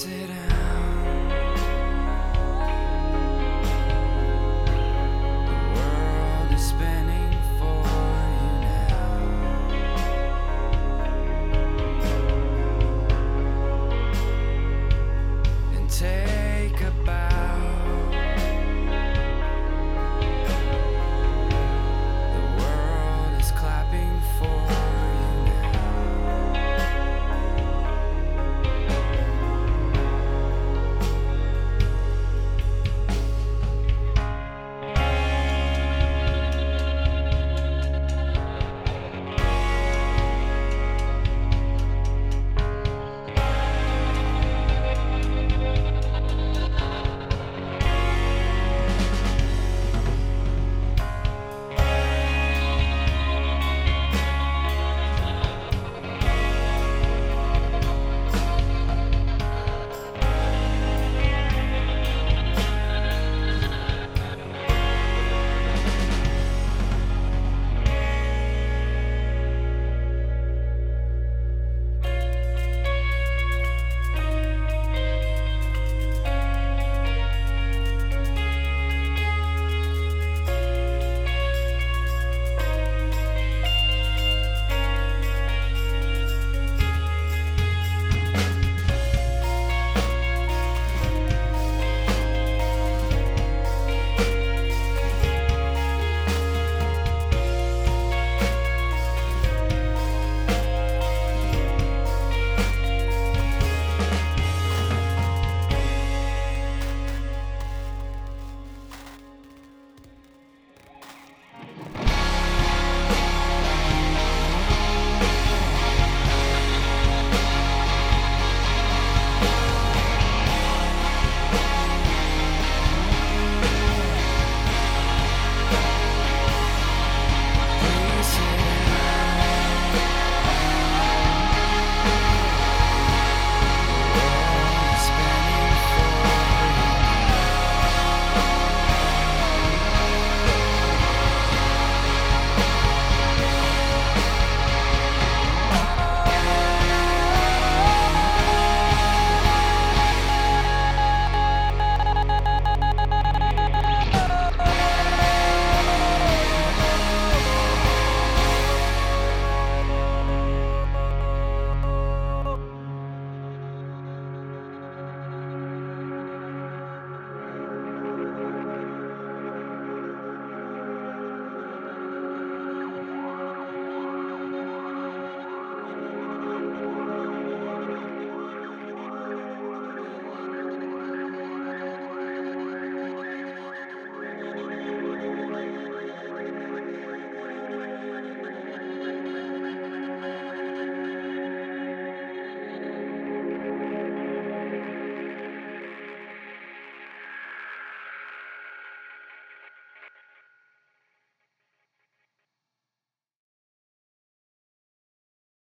said